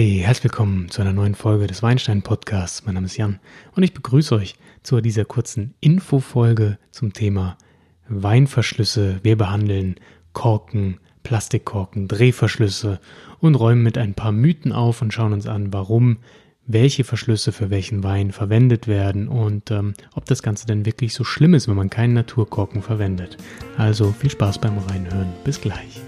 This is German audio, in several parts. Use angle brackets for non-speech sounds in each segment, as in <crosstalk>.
Hey, herzlich willkommen zu einer neuen Folge des Weinstein Podcasts. Mein Name ist Jan und ich begrüße euch zu dieser kurzen Infofolge zum Thema Weinverschlüsse. Wir behandeln Korken, Plastikkorken, Drehverschlüsse und räumen mit ein paar Mythen auf und schauen uns an, warum welche Verschlüsse für welchen Wein verwendet werden und ähm, ob das Ganze denn wirklich so schlimm ist, wenn man keinen Naturkorken verwendet. Also viel Spaß beim Reinhören. Bis gleich.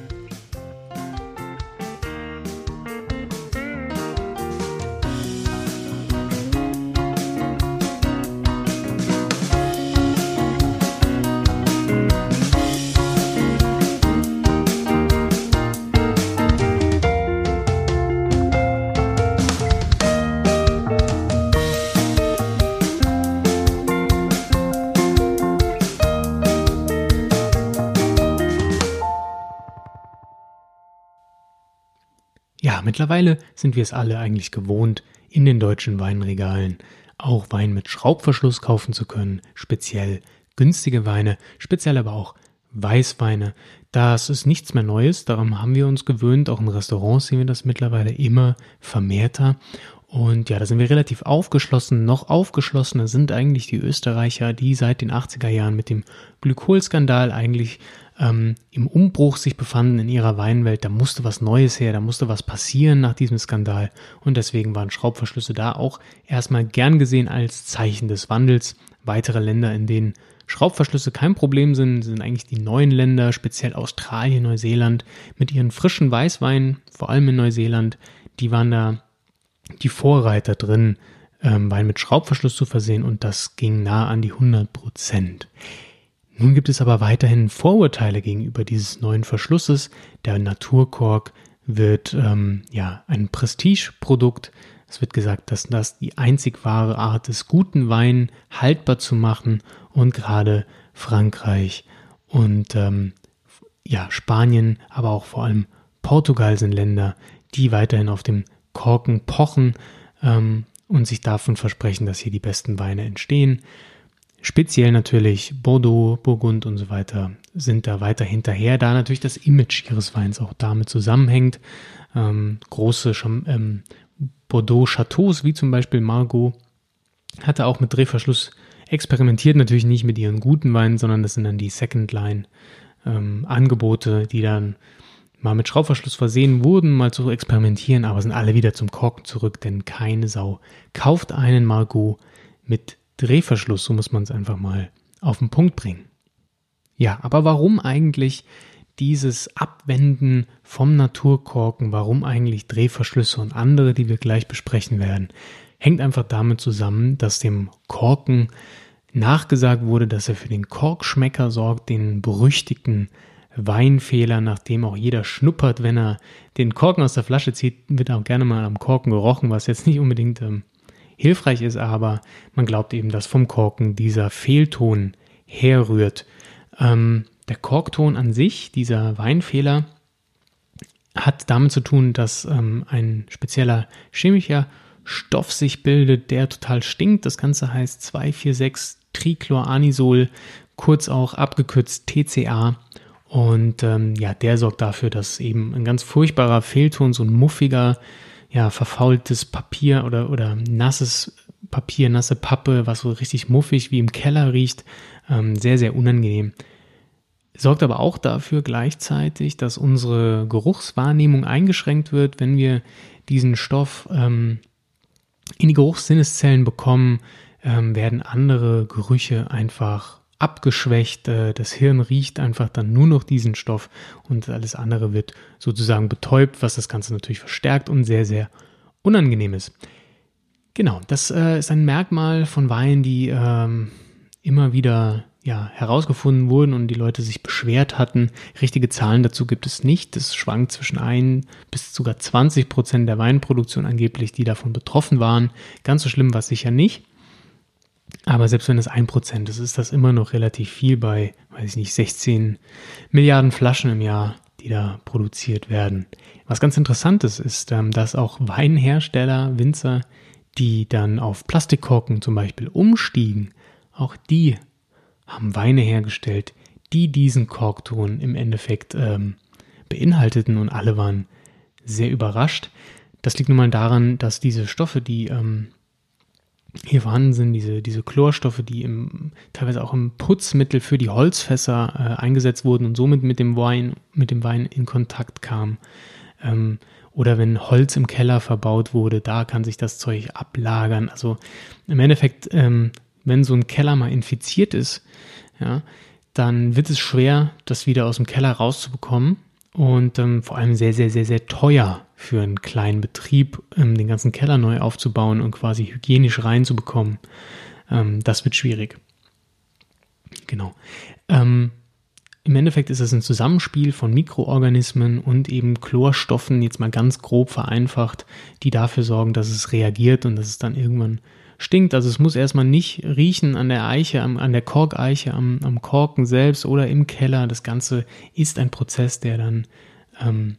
Mittlerweile sind wir es alle eigentlich gewohnt, in den deutschen Weinregalen auch Wein mit Schraubverschluss kaufen zu können, speziell günstige Weine, speziell aber auch Weißweine. Das ist nichts mehr Neues, daran haben wir uns gewöhnt, auch in Restaurants sehen wir das mittlerweile immer vermehrter. Und ja, da sind wir relativ aufgeschlossen. Noch aufgeschlossener sind eigentlich die Österreicher, die seit den 80er Jahren mit dem Glykolskandal eigentlich ähm, im Umbruch sich befanden in ihrer Weinwelt. Da musste was Neues her, da musste was passieren nach diesem Skandal. Und deswegen waren Schraubverschlüsse da auch erstmal gern gesehen als Zeichen des Wandels. Weitere Länder, in denen Schraubverschlüsse kein Problem sind, sind eigentlich die neuen Länder, speziell Australien, Neuseeland, mit ihren frischen Weißweinen, vor allem in Neuseeland. Die waren da die Vorreiter drin, ähm, Wein mit Schraubverschluss zu versehen und das ging nah an die 100 Prozent. Nun gibt es aber weiterhin Vorurteile gegenüber dieses neuen Verschlusses. Der Naturkork wird ähm, ja ein Prestigeprodukt. Es wird gesagt, dass das die einzig wahre Art ist, guten Wein haltbar zu machen und gerade Frankreich und ähm, ja Spanien, aber auch vor allem Portugal sind Länder, die weiterhin auf dem Korken pochen ähm, und sich davon versprechen, dass hier die besten Weine entstehen. Speziell natürlich Bordeaux, Burgund und so weiter sind da weiter hinterher, da natürlich das Image ihres Weins auch damit zusammenhängt. Ähm, große ähm, Bordeaux Chateaus, wie zum Beispiel Margot, hatte auch mit Drehverschluss experimentiert, natürlich nicht mit ihren guten Weinen, sondern das sind dann die Second Line ähm, die dann mal mit Schraubverschluss versehen wurden, mal zu experimentieren, aber sind alle wieder zum Korken zurück, denn keine Sau kauft einen Margot mit Drehverschluss, so muss man es einfach mal auf den Punkt bringen. Ja, aber warum eigentlich dieses Abwenden vom Naturkorken, warum eigentlich Drehverschlüsse und andere, die wir gleich besprechen werden, hängt einfach damit zusammen, dass dem Korken nachgesagt wurde, dass er für den Korkschmecker sorgt, den berüchtigten Weinfehler, nachdem auch jeder schnuppert, wenn er den Korken aus der Flasche zieht, wird auch gerne mal am Korken gerochen, was jetzt nicht unbedingt ähm, hilfreich ist, aber man glaubt eben, dass vom Korken dieser Fehlton herrührt. Ähm, der Korkton an sich, dieser Weinfehler, hat damit zu tun, dass ähm, ein spezieller chemischer Stoff sich bildet, der total stinkt. Das Ganze heißt 246 Trichloranisol, kurz auch abgekürzt TCA. Und ähm, ja, der sorgt dafür, dass eben ein ganz furchtbarer Fehlton, so ein muffiger, ja, verfaultes Papier oder, oder nasses Papier, nasse Pappe, was so richtig muffig wie im Keller riecht, ähm, sehr, sehr unangenehm. Sorgt aber auch dafür gleichzeitig, dass unsere Geruchswahrnehmung eingeschränkt wird, wenn wir diesen Stoff ähm, in die Geruchssinneszellen bekommen, ähm, werden andere Gerüche einfach abgeschwächt. Äh, das Hirn riecht einfach dann nur noch diesen Stoff und alles andere wird sozusagen betäubt, was das Ganze natürlich verstärkt und sehr, sehr unangenehm ist. Genau, das äh, ist ein Merkmal von Weinen, die ähm, immer wieder ja, herausgefunden wurden und die Leute sich beschwert hatten. Richtige Zahlen dazu gibt es nicht. Es schwankt zwischen 1 bis sogar 20 Prozent der Weinproduktion angeblich, die davon betroffen waren. Ganz so schlimm war es sicher nicht. Aber selbst wenn es ein Prozent ist, ist das immer noch relativ viel bei, weiß ich nicht, 16 Milliarden Flaschen im Jahr, die da produziert werden. Was ganz interessant ist, ist, ähm, dass auch Weinhersteller, Winzer, die dann auf Plastikkorken zum Beispiel umstiegen, auch die haben Weine hergestellt, die diesen Korkton im Endeffekt ähm, beinhalteten und alle waren sehr überrascht. das liegt nun mal daran, dass diese Stoffe, die ähm, hier vorhanden sind, diese, diese Chlorstoffe, die im, teilweise auch im Putzmittel für die Holzfässer äh, eingesetzt wurden und somit mit dem Wein, mit dem Wein in Kontakt kamen. Ähm, oder wenn Holz im Keller verbaut wurde, da kann sich das Zeug ablagern. Also im Endeffekt, ähm, wenn so ein Keller mal infiziert ist, ja, dann wird es schwer, das wieder aus dem Keller rauszubekommen und ähm, vor allem sehr, sehr, sehr, sehr teuer für einen kleinen Betrieb, ähm, den ganzen Keller neu aufzubauen und quasi hygienisch reinzubekommen. Ähm, das wird schwierig. Genau. Ähm, Im Endeffekt ist es ein Zusammenspiel von Mikroorganismen und eben Chlorstoffen, jetzt mal ganz grob vereinfacht, die dafür sorgen, dass es reagiert und dass es dann irgendwann stinkt. Also es muss erstmal nicht riechen an der Eiche, an der Korkeiche, am, am Korken selbst oder im Keller. Das Ganze ist ein Prozess, der dann ähm,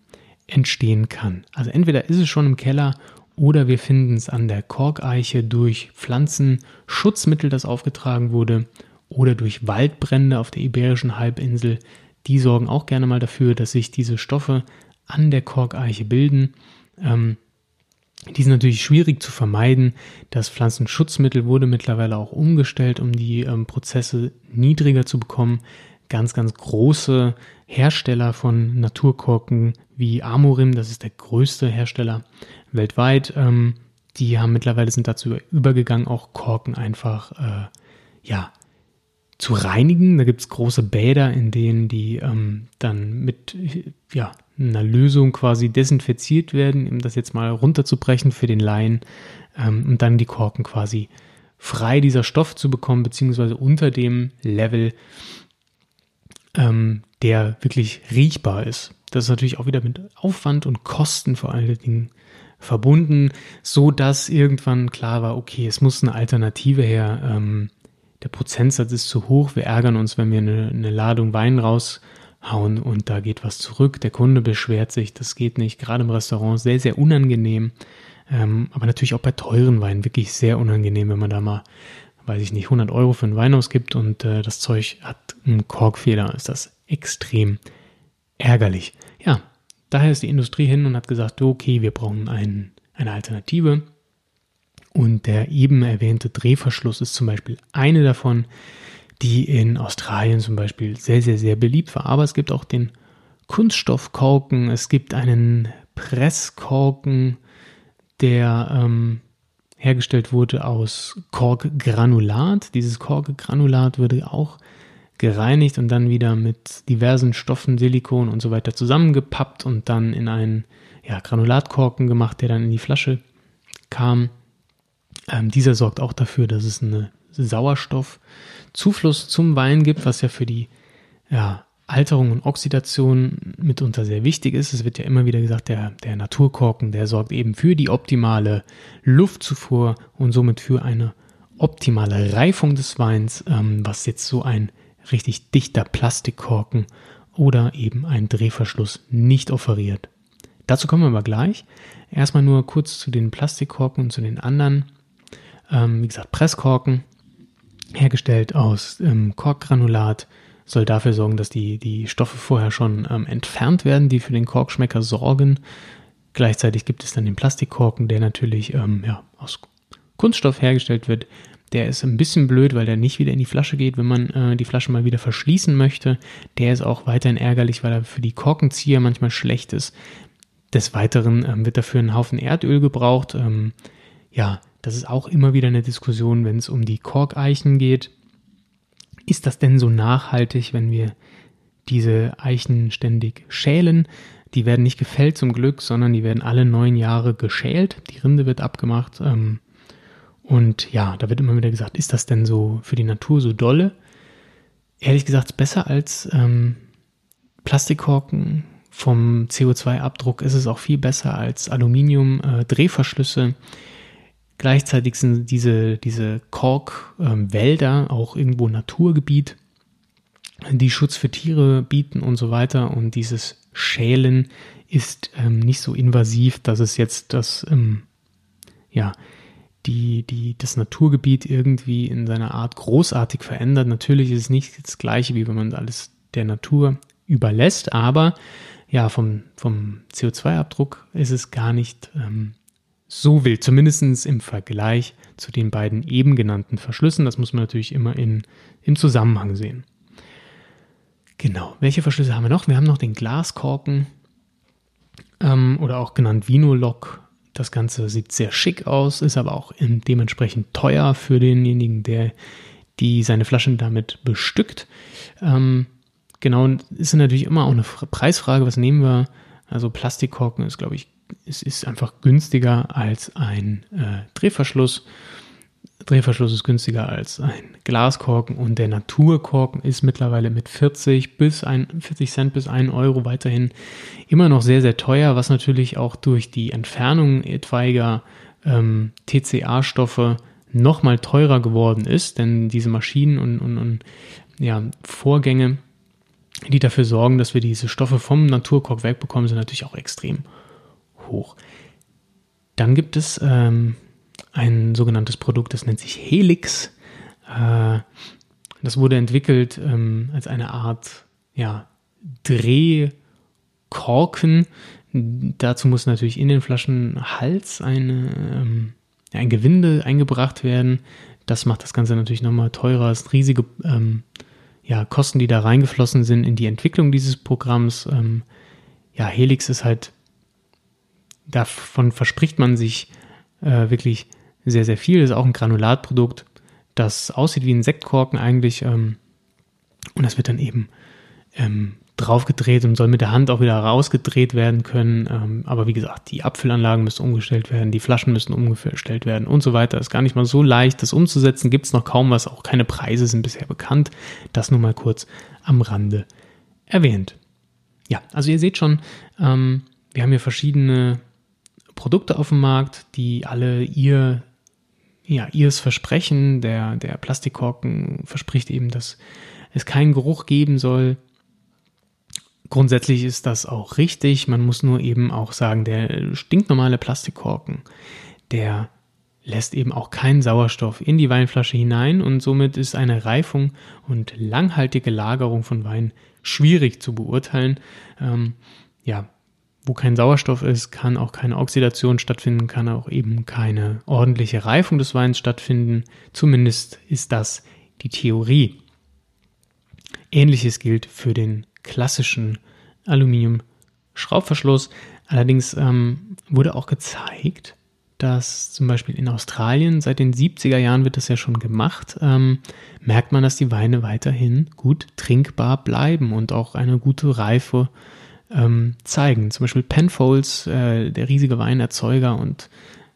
entstehen kann. Also entweder ist es schon im Keller oder wir finden es an der Korkeiche durch Pflanzenschutzmittel, das aufgetragen wurde, oder durch Waldbrände auf der Iberischen Halbinsel. Die sorgen auch gerne mal dafür, dass sich diese Stoffe an der Korkeiche bilden. Ähm, die sind natürlich schwierig zu vermeiden. Das Pflanzenschutzmittel wurde mittlerweile auch umgestellt, um die ähm, Prozesse niedriger zu bekommen. Ganz, ganz große Hersteller von Naturkorken wie Amorim, das ist der größte Hersteller weltweit, ähm, die haben mittlerweile sind dazu übergegangen, auch Korken einfach äh, ja zu reinigen. Da gibt es große Bäder, in denen die ähm, dann mit ja, einer Lösung quasi desinfiziert werden, um das jetzt mal runterzubrechen für den Laien ähm, und dann die Korken quasi frei dieser Stoff zu bekommen, beziehungsweise unter dem Level, ähm, der wirklich riechbar ist. Das ist natürlich auch wieder mit Aufwand und Kosten vor allen Dingen verbunden, so dass irgendwann klar war, okay, es muss eine Alternative her. Ähm, der Prozentsatz ist zu hoch. Wir ärgern uns, wenn wir eine, eine Ladung Wein raushauen und da geht was zurück. Der Kunde beschwert sich, das geht nicht. Gerade im Restaurant sehr, sehr unangenehm. Ähm, aber natürlich auch bei teuren Weinen wirklich sehr unangenehm, wenn man da mal, weiß ich nicht, 100 Euro für ein Wein ausgibt und äh, das Zeug hat einen Korkfehler. Ist das extrem ärgerlich. Ja, daher ist die Industrie hin und hat gesagt, okay, wir brauchen ein, eine Alternative. Und der eben erwähnte Drehverschluss ist zum Beispiel eine davon, die in Australien zum Beispiel sehr, sehr, sehr beliebt war. Aber es gibt auch den Kunststoffkorken, es gibt einen Presskorken, der ähm, hergestellt wurde aus Korkgranulat. Dieses Korkgranulat würde auch gereinigt und dann wieder mit diversen Stoffen, Silikon und so weiter zusammengepappt und dann in einen ja, Granulatkorken gemacht, der dann in die Flasche kam. Ähm, dieser sorgt auch dafür, dass es einen Sauerstoffzufluss zum Wein gibt, was ja für die ja, Alterung und Oxidation mitunter sehr wichtig ist. Es wird ja immer wieder gesagt, der, der Naturkorken, der sorgt eben für die optimale Luftzufuhr und somit für eine optimale Reifung des Weins, ähm, was jetzt so ein richtig dichter Plastikkorken oder eben ein Drehverschluss nicht offeriert. Dazu kommen wir aber gleich. Erstmal nur kurz zu den Plastikkorken und zu den anderen. Ähm, wie gesagt, Presskorken, hergestellt aus ähm, Korkgranulat, soll dafür sorgen, dass die, die Stoffe vorher schon ähm, entfernt werden, die für den Korkschmecker sorgen. Gleichzeitig gibt es dann den Plastikkorken, der natürlich ähm, ja, aus Kunststoff hergestellt wird, der ist ein bisschen blöd, weil der nicht wieder in die Flasche geht, wenn man äh, die Flasche mal wieder verschließen möchte. Der ist auch weiterhin ärgerlich, weil er für die Korkenzieher manchmal schlecht ist. Des Weiteren ähm, wird dafür ein Haufen Erdöl gebraucht. Ähm, ja, das ist auch immer wieder eine Diskussion, wenn es um die Korkeichen geht. Ist das denn so nachhaltig, wenn wir diese Eichen ständig schälen? Die werden nicht gefällt zum Glück, sondern die werden alle neun Jahre geschält. Die Rinde wird abgemacht. Ähm, und ja, da wird immer wieder gesagt, ist das denn so für die Natur so dolle? Ehrlich gesagt, besser als ähm, Plastikkorken. Vom CO2-Abdruck ist es auch viel besser als Aluminium-Drehverschlüsse. Äh, Gleichzeitig sind diese, diese Korkwälder ähm, auch irgendwo Naturgebiet, die Schutz für Tiere bieten und so weiter. Und dieses Schälen ist ähm, nicht so invasiv, dass es jetzt das, ähm, ja, die, die, das Naturgebiet irgendwie in seiner Art großartig verändert. Natürlich ist es nicht das gleiche, wie wenn man alles der Natur überlässt, aber ja, vom, vom CO2-Abdruck ist es gar nicht ähm, so wild, zumindest im Vergleich zu den beiden eben genannten Verschlüssen. Das muss man natürlich immer in, im Zusammenhang sehen. Genau, welche Verschlüsse haben wir noch? Wir haben noch den Glaskorken ähm, oder auch genannt Vinolock. Das Ganze sieht sehr schick aus, ist aber auch dementsprechend teuer für denjenigen, der die seine Flaschen damit bestückt. Ähm, genau, ist natürlich immer auch eine Preisfrage, was nehmen wir? Also Plastikkorken ist, glaube ich, es ist einfach günstiger als ein äh, Drehverschluss. Drehverschluss ist günstiger als ein Glaskorken und der Naturkorken ist mittlerweile mit 40 bis ein, 40 Cent bis 1 Euro weiterhin immer noch sehr, sehr teuer, was natürlich auch durch die Entfernung etwaiger ähm, TCA-Stoffe nochmal teurer geworden ist, denn diese Maschinen und, und, und ja, Vorgänge, die dafür sorgen, dass wir diese Stoffe vom Naturkork wegbekommen, sind natürlich auch extrem hoch. Dann gibt es ähm, ein sogenanntes Produkt, das nennt sich Helix. Äh, das wurde entwickelt ähm, als eine Art ja, Drehkorken. Dazu muss natürlich in den Flaschenhals eine ähm, ein Gewinde eingebracht werden. Das macht das Ganze natürlich nochmal teurer. Es sind riesige ähm, ja, Kosten, die da reingeflossen sind in die Entwicklung dieses Programms. Ähm, ja, Helix ist halt, davon verspricht man sich äh, wirklich sehr, sehr viel. Das ist auch ein Granulatprodukt, das aussieht wie ein Sektkorken eigentlich. Ähm, und das wird dann eben ähm, draufgedreht und soll mit der Hand auch wieder rausgedreht werden können. Ähm, aber wie gesagt, die Abfüllanlagen müssen umgestellt werden, die Flaschen müssen umgestellt werden und so weiter. Ist gar nicht mal so leicht, das umzusetzen. Gibt es noch kaum was, auch keine Preise sind bisher bekannt. Das nur mal kurz am Rande erwähnt. Ja, also ihr seht schon, ähm, wir haben hier verschiedene Produkte auf dem Markt, die alle ihr, ja, ihres Versprechen, der, der Plastikkorken verspricht eben, dass es keinen Geruch geben soll, Grundsätzlich ist das auch richtig. Man muss nur eben auch sagen, der stinknormale Plastikkorken, der lässt eben auch keinen Sauerstoff in die Weinflasche hinein und somit ist eine Reifung und langhaltige Lagerung von Wein schwierig zu beurteilen. Ähm, ja, wo kein Sauerstoff ist, kann auch keine Oxidation stattfinden, kann auch eben keine ordentliche Reifung des Weins stattfinden. Zumindest ist das die Theorie. Ähnliches gilt für den klassischen Aluminium-Schraubverschluss. Allerdings ähm, wurde auch gezeigt, dass zum Beispiel in Australien seit den 70er Jahren wird das ja schon gemacht, ähm, merkt man, dass die Weine weiterhin gut trinkbar bleiben und auch eine gute Reife ähm, zeigen. Zum Beispiel Penfolds, äh, der riesige Weinerzeuger und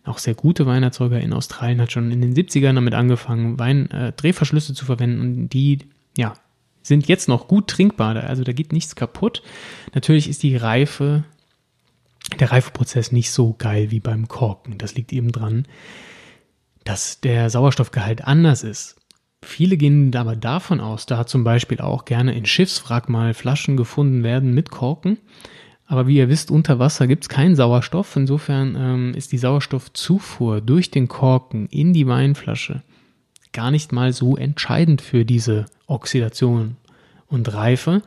auch sehr gute Weinerzeuger in Australien, hat schon in den 70ern damit angefangen, Wein, äh, Drehverschlüsse zu verwenden und die ja, sind jetzt noch gut trinkbar, also da geht nichts kaputt. Natürlich ist die Reife, der Reifeprozess nicht so geil wie beim Korken. Das liegt eben dran, dass der Sauerstoffgehalt anders ist. Viele gehen aber davon aus, da zum Beispiel auch gerne in Schiffswrack mal Flaschen gefunden werden mit Korken. Aber wie ihr wisst, unter Wasser gibt es keinen Sauerstoff. Insofern ähm, ist die Sauerstoffzufuhr durch den Korken in die Weinflasche gar nicht mal so entscheidend für diese Oxidation und Reife.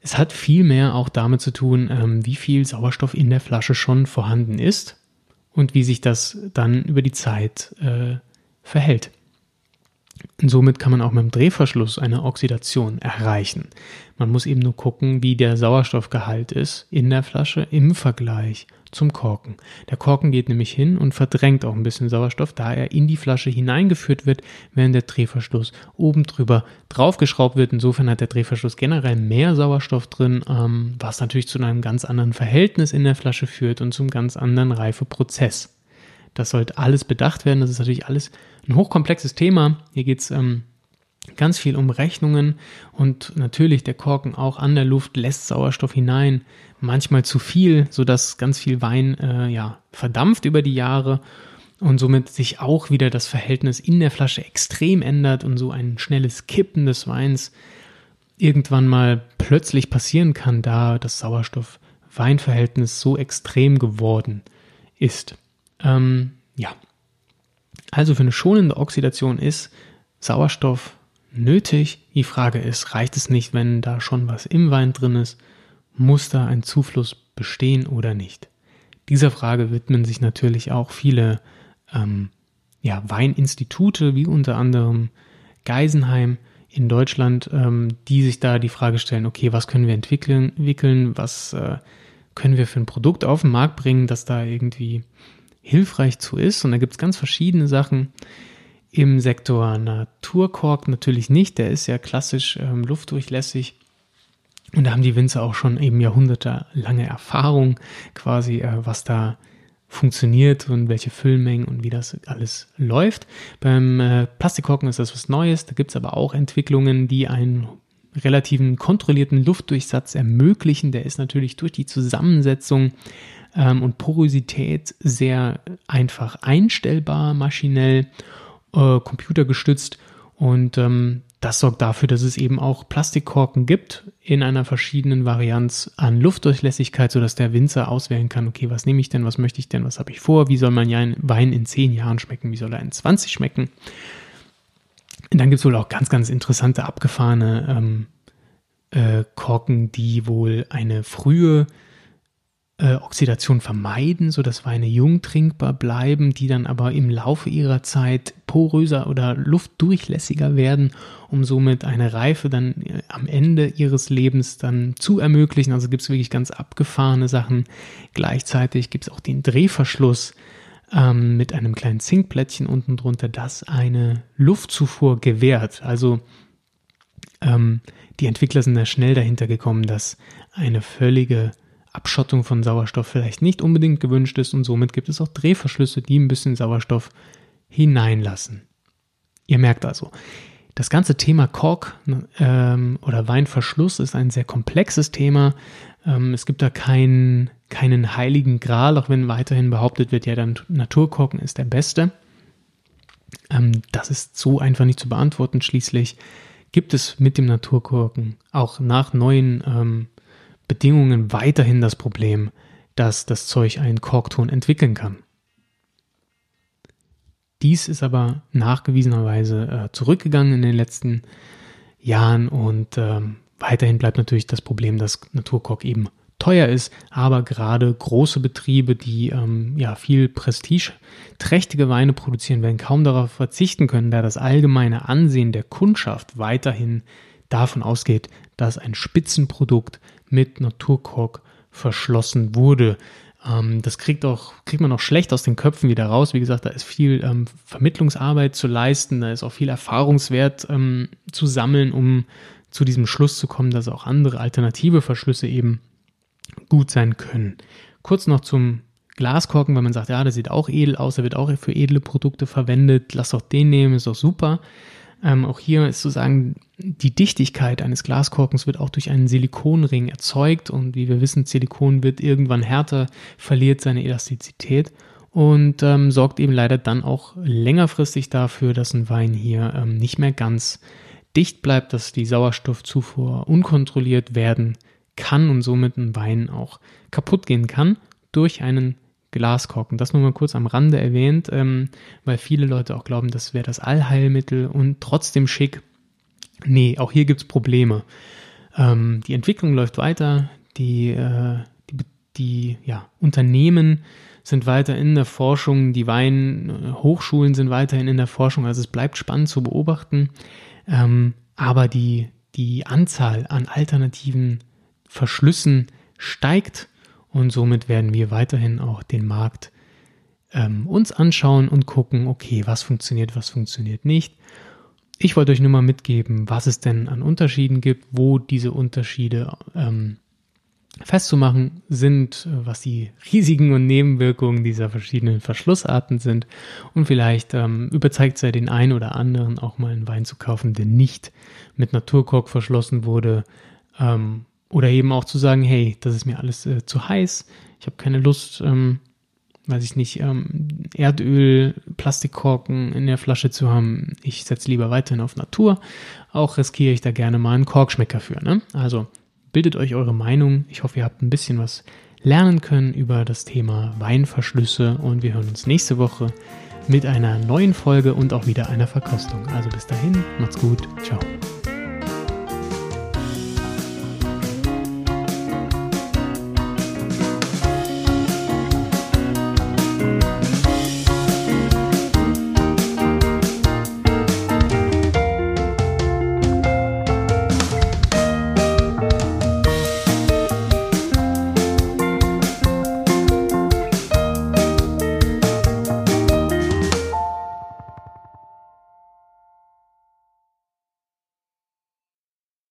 Es hat vielmehr auch damit zu tun, ähm, wie viel Sauerstoff in der Flasche schon vorhanden ist und wie sich das dann über die Zeit äh, verhält. Und somit kann man auch mit dem Drehverschluss eine Oxidation erreichen. Man muss eben nur gucken, wie der Sauerstoffgehalt ist in der Flasche im Vergleich zum Korken. Der Korken geht nämlich hin und verdrängt auch ein bisschen Sauerstoff, da er in die Flasche hineingeführt wird, während der Drehverschluss oben drüber draufgeschraubt wird. Insofern hat der Drehverschluss generell mehr Sauerstoff drin, ähm, was natürlich zu einem ganz anderen Verhältnis in der Flasche führt und zum ganz anderen Reifeprozess. Das sollte alles bedacht werden. Das ist natürlich alles ein hochkomplexes Thema. Hier geht es ähm, ganz viel um Rechnungen und natürlich der Korken auch an der Luft lässt Sauerstoff hinein, manchmal zu viel, sodass ganz viel Wein äh, ja, verdampft über die Jahre und somit sich auch wieder das Verhältnis in der Flasche extrem ändert und so ein schnelles Kippen des Weins irgendwann mal plötzlich passieren kann, da das Sauerstoff-Wein-Verhältnis so extrem geworden ist. Ähm, ja, also für eine schonende Oxidation ist Sauerstoff nötig. Die Frage ist, reicht es nicht, wenn da schon was im Wein drin ist? Muss da ein Zufluss bestehen oder nicht? Dieser Frage widmen sich natürlich auch viele ähm, ja, Weininstitute, wie unter anderem Geisenheim in Deutschland, ähm, die sich da die Frage stellen, okay, was können wir entwickeln, was äh, können wir für ein Produkt auf den Markt bringen, das da irgendwie hilfreich zu ist. Und da gibt es ganz verschiedene Sachen. Im Sektor Naturkork natürlich nicht, der ist ja klassisch ähm, luftdurchlässig. Und da haben die Winzer auch schon eben jahrhundertelange Erfahrung quasi, äh, was da funktioniert und welche Füllmengen und wie das alles läuft. Beim äh, Plastikkorken ist das was Neues. Da gibt es aber auch Entwicklungen, die einen relativen kontrollierten Luftdurchsatz ermöglichen. Der ist natürlich durch die Zusammensetzung ähm, und Porosität sehr einfach einstellbar, maschinell, äh, computergestützt. Und ähm, das sorgt dafür, dass es eben auch Plastikkorken gibt in einer verschiedenen Varianz an Luftdurchlässigkeit, sodass der Winzer auswählen kann, okay, was nehme ich denn, was möchte ich denn, was habe ich vor, wie soll mein Wein in 10 Jahren schmecken, wie soll er in 20 schmecken. Und dann gibt es wohl auch ganz, ganz interessante, abgefahrene ähm, äh, Korken, die wohl eine frühe äh, Oxidation vermeiden, sodass Weine jung trinkbar bleiben, die dann aber im Laufe ihrer Zeit poröser oder luftdurchlässiger werden, um somit eine Reife dann äh, am Ende ihres Lebens dann zu ermöglichen. Also gibt es wirklich ganz abgefahrene Sachen. Gleichzeitig gibt es auch den Drehverschluss ähm, mit einem kleinen Zinkplättchen unten drunter, das eine Luftzufuhr gewährt. Also ähm, die Entwickler sind da schnell dahinter gekommen, dass eine völlige Abschottung von Sauerstoff vielleicht nicht unbedingt gewünscht ist und somit gibt es auch Drehverschlüsse, die ein bisschen Sauerstoff hineinlassen. Ihr merkt also, das ganze Thema Kork ähm, oder Weinverschluss ist ein sehr komplexes Thema. Ähm, es gibt da keinen, keinen heiligen Gral, auch wenn weiterhin behauptet wird, ja, der Naturkorken ist der beste. Ähm, das ist so einfach nicht zu beantworten. Schließlich gibt es mit dem Naturkorken auch nach neuen ähm, Bedingungen weiterhin das Problem, dass das Zeug einen Korkton entwickeln kann. Dies ist aber nachgewiesenerweise äh, zurückgegangen in den letzten Jahren und äh, weiterhin bleibt natürlich das Problem, dass Naturkork eben teuer ist, aber gerade große Betriebe, die ähm, ja viel prestigeträchtige Weine produzieren, werden kaum darauf verzichten können, da das allgemeine Ansehen der Kundschaft weiterhin davon ausgeht, dass ein Spitzenprodukt mit Naturkork verschlossen wurde. Ähm, das kriegt, auch, kriegt man auch schlecht aus den Köpfen wieder raus. Wie gesagt, da ist viel ähm, Vermittlungsarbeit zu leisten, da ist auch viel Erfahrungswert ähm, zu sammeln, um zu diesem Schluss zu kommen, dass auch andere alternative Verschlüsse eben gut sein können. Kurz noch zum Glaskorken, weil man sagt, ja, der sieht auch edel aus, der wird auch für edle Produkte verwendet, lass doch den nehmen, ist doch super. Ähm, auch hier ist zu sagen, die Dichtigkeit eines Glaskorkens wird auch durch einen Silikonring erzeugt und wie wir wissen, Silikon wird irgendwann härter, verliert seine Elastizität und ähm, sorgt eben leider dann auch längerfristig dafür, dass ein Wein hier ähm, nicht mehr ganz dicht bleibt, dass die Sauerstoffzufuhr unkontrolliert werden kann und somit ein Wein auch kaputt gehen kann durch einen Glaskorken. Das nur mal kurz am Rande erwähnt, ähm, weil viele Leute auch glauben, das wäre das Allheilmittel und trotzdem schick. Nee, auch hier gibt es Probleme. Ähm, die Entwicklung läuft weiter, die, äh, die, die ja, Unternehmen sind weiter in der Forschung, die Weinhochschulen sind weiterhin in der Forschung, also es bleibt spannend zu beobachten. Ähm, aber die, die Anzahl an alternativen Verschlüssen steigt und somit werden wir weiterhin auch den Markt ähm, uns anschauen und gucken, okay, was funktioniert, was funktioniert nicht. Ich wollte euch nur mal mitgeben, was es denn an Unterschieden gibt, wo diese Unterschiede ähm, festzumachen sind, was die <laughs> Risiken und Nebenwirkungen dieser verschiedenen Verschlussarten sind. Und vielleicht ähm, überzeugt sei den einen oder anderen auch mal einen Wein zu kaufen, der nicht mit Naturkork verschlossen wurde. Ähm, oder eben auch zu sagen, hey, das ist mir alles äh, zu heiß, ich habe keine Lust, ähm, weiß ich nicht, ähm, Erdöl, Plastikkorken in der Flasche zu haben. Ich setze lieber weiterhin auf Natur. Auch riskiere ich da gerne mal einen Korkschmecker für. Ne? Also bildet euch eure Meinung. Ich hoffe, ihr habt ein bisschen was lernen können über das Thema Weinverschlüsse und wir hören uns nächste Woche mit einer neuen Folge und auch wieder einer Verkostung. Also bis dahin, macht's gut, ciao.